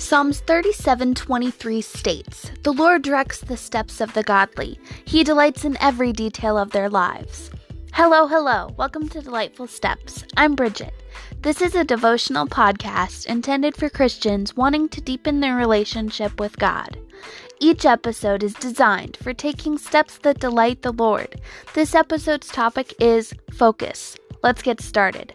Psalms 37:23 states, "The Lord directs the steps of the godly. He delights in every detail of their lives." Hello, hello. Welcome to Delightful Steps. I'm Bridget. This is a devotional podcast intended for Christians wanting to deepen their relationship with God. Each episode is designed for taking steps that delight the Lord. This episode's topic is focus. Let's get started.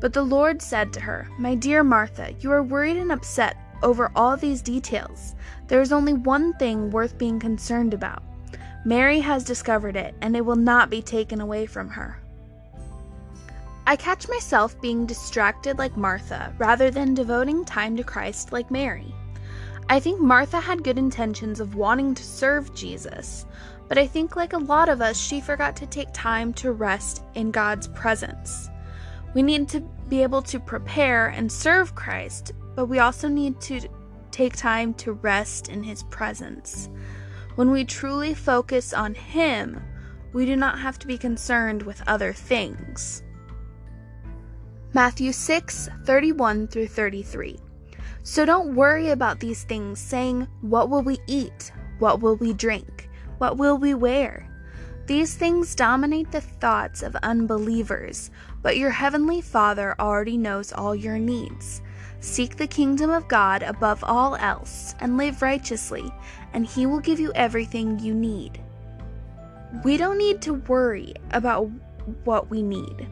But the Lord said to her, My dear Martha, you are worried and upset over all these details. There is only one thing worth being concerned about. Mary has discovered it, and it will not be taken away from her. I catch myself being distracted like Martha rather than devoting time to Christ like Mary. I think Martha had good intentions of wanting to serve Jesus, but I think, like a lot of us, she forgot to take time to rest in God's presence. We need to be able to prepare and serve Christ, but we also need to take time to rest in His presence. When we truly focus on Him, we do not have to be concerned with other things. Matthew 6 31 through 33. So don't worry about these things, saying, What will we eat? What will we drink? What will we wear? These things dominate the thoughts of unbelievers, but your heavenly Father already knows all your needs. Seek the kingdom of God above all else and live righteously, and He will give you everything you need. We don't need to worry about what we need.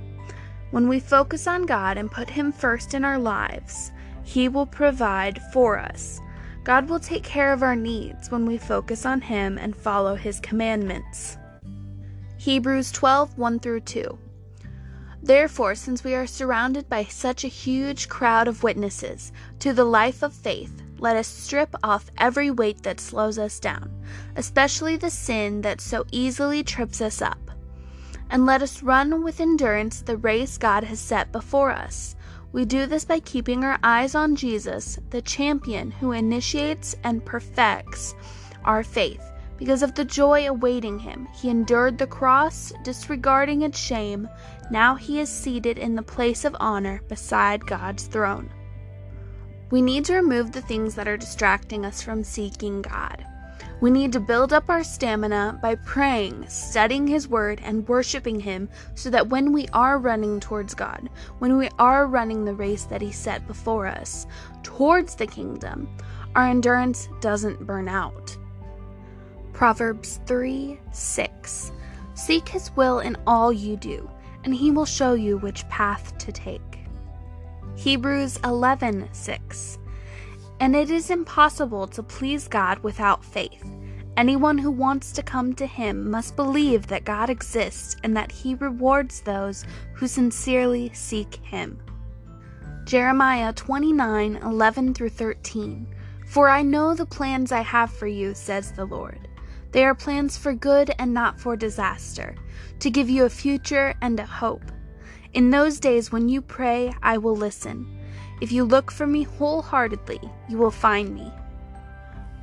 When we focus on God and put Him first in our lives, He will provide for us. God will take care of our needs when we focus on Him and follow His commandments. Hebrews 12 1 through 2. Therefore, since we are surrounded by such a huge crowd of witnesses to the life of faith, let us strip off every weight that slows us down, especially the sin that so easily trips us up. And let us run with endurance the race God has set before us. We do this by keeping our eyes on Jesus, the champion who initiates and perfects our faith. Because of the joy awaiting him, he endured the cross, disregarding its shame. Now he is seated in the place of honor beside God's throne. We need to remove the things that are distracting us from seeking God. We need to build up our stamina by praying, studying His Word, and worshiping Him so that when we are running towards God, when we are running the race that He set before us, towards the kingdom, our endurance doesn't burn out. Proverbs 3 6. Seek his will in all you do, and he will show you which path to take. Hebrews 11 6. And it is impossible to please God without faith. Anyone who wants to come to him must believe that God exists and that he rewards those who sincerely seek him. Jeremiah 29 11 through 13. For I know the plans I have for you, says the Lord they are plans for good and not for disaster, to give you a future and a hope. In those days when you pray, I will listen. If you look for me wholeheartedly, you will find me.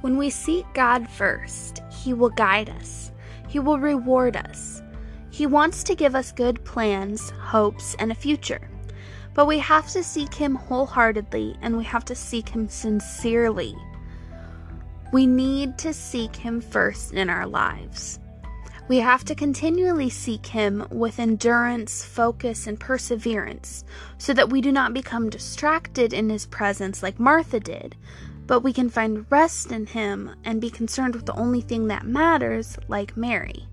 When we seek God first, He will guide us, He will reward us. He wants to give us good plans, hopes, and a future. But we have to seek Him wholeheartedly and we have to seek Him sincerely. We need to seek Him first in our lives. We have to continually seek Him with endurance, focus, and perseverance so that we do not become distracted in His presence like Martha did, but we can find rest in Him and be concerned with the only thing that matters, like Mary.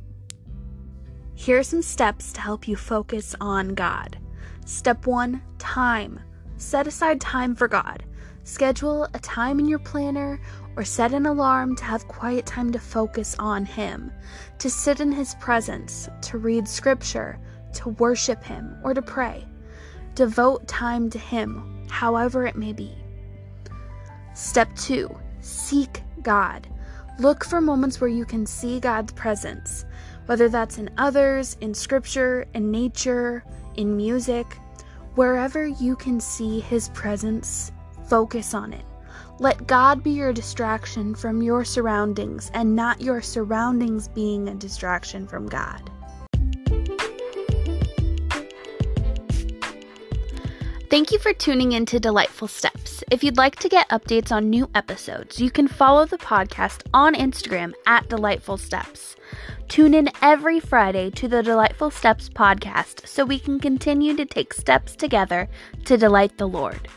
Here are some steps to help you focus on God. Step 1 Time. Set aside time for God. Schedule a time in your planner or set an alarm to have quiet time to focus on Him, to sit in His presence, to read Scripture, to worship Him, or to pray. Devote time to Him, however it may be. Step two, seek God. Look for moments where you can see God's presence, whether that's in others, in scripture, in nature, in music. Wherever you can see His presence, focus on it. Let God be your distraction from your surroundings and not your surroundings being a distraction from God. Thank you for tuning in to Delightful Steps. If you'd like to get updates on new episodes, you can follow the podcast on Instagram at Delightful Steps. Tune in every Friday to the Delightful Steps podcast so we can continue to take steps together to delight the Lord.